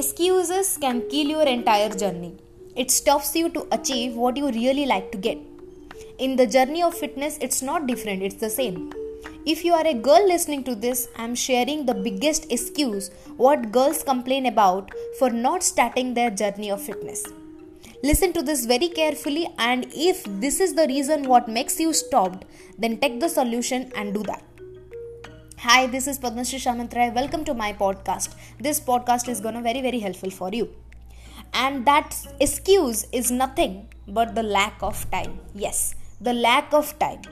Excuses can kill your entire journey. It stops you to achieve what you really like to get. In the journey of fitness, it's not different, it's the same. If you are a girl listening to this, I'm sharing the biggest excuse what girls complain about for not starting their journey of fitness. Listen to this very carefully, and if this is the reason what makes you stopped, then take the solution and do that. Hi, this is Padmashree Shamantray. Welcome to my podcast. This podcast is gonna very very helpful for you. And that excuse is nothing but the lack of time. Yes, the lack of time.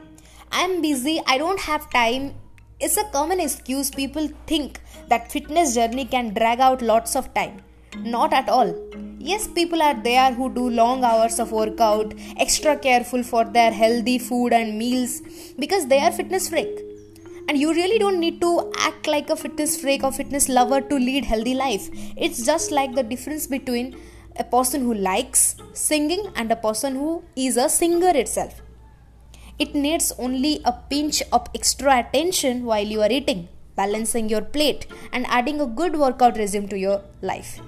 I'm busy, I don't have time. It's a common excuse people think that fitness journey can drag out lots of time. Not at all. Yes, people are there who do long hours of workout, extra careful for their healthy food and meals because they are fitness freak and you really don't need to act like a fitness freak or fitness lover to lead healthy life. It's just like the difference between a person who likes singing and a person who is a singer itself. It needs only a pinch of extra attention while you are eating balancing your plate and adding a good workout regime to your life.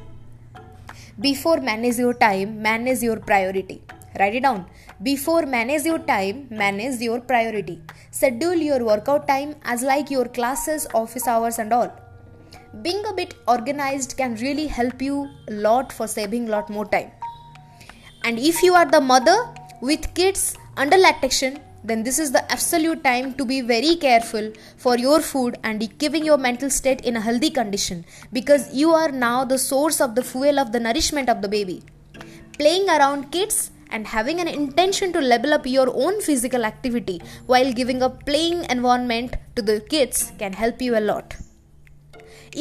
Before manage your time manage your priority Write it down. Before manage your time, manage your priority. Schedule your workout time as like your classes, office hours and all. Being a bit organized can really help you a lot for saving a lot more time. And if you are the mother with kids under lactation, then this is the absolute time to be very careful for your food and keeping your mental state in a healthy condition because you are now the source of the fuel of the nourishment of the baby. Playing around kids and having an intention to level up your own physical activity while giving a playing environment to the kids can help you a lot.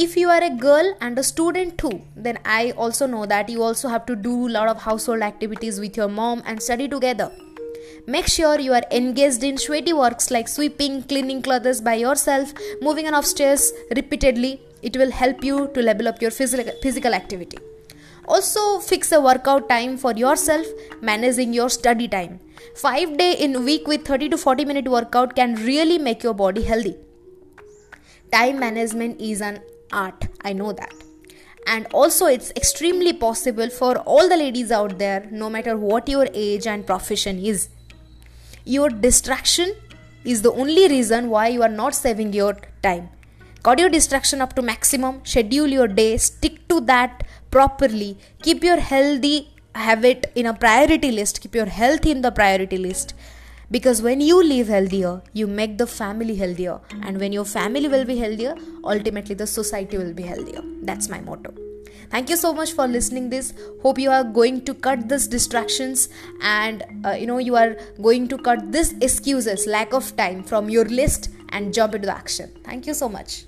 If you are a girl and a student too then i also know that you also have to do a lot of household activities with your mom and study together. Make sure you are engaged in sweaty works like sweeping cleaning clothes by yourself moving on upstairs repeatedly. It will help you to level up your physical, physical activity also fix a workout time for yourself managing your study time. 5 day in week with 30 to 40 minute workout can really make your body healthy. Time management is an art i know that. And also it's extremely possible for all the ladies out there no matter what your age and profession is. Your distraction is the only reason why you are not saving your time. Cut your distraction up to maximum schedule your day stick to that properly keep your healthy habit in a priority list keep your health in the priority list. Because when you live healthier you make the family healthier. And when your family will be healthier ultimately the society will be healthier. That's my motto. Thank you so much for listening this. Hope you are going to cut these distractions and uh, you know you are going to cut these excuses lack of time from your list and jump into action. Thank you so much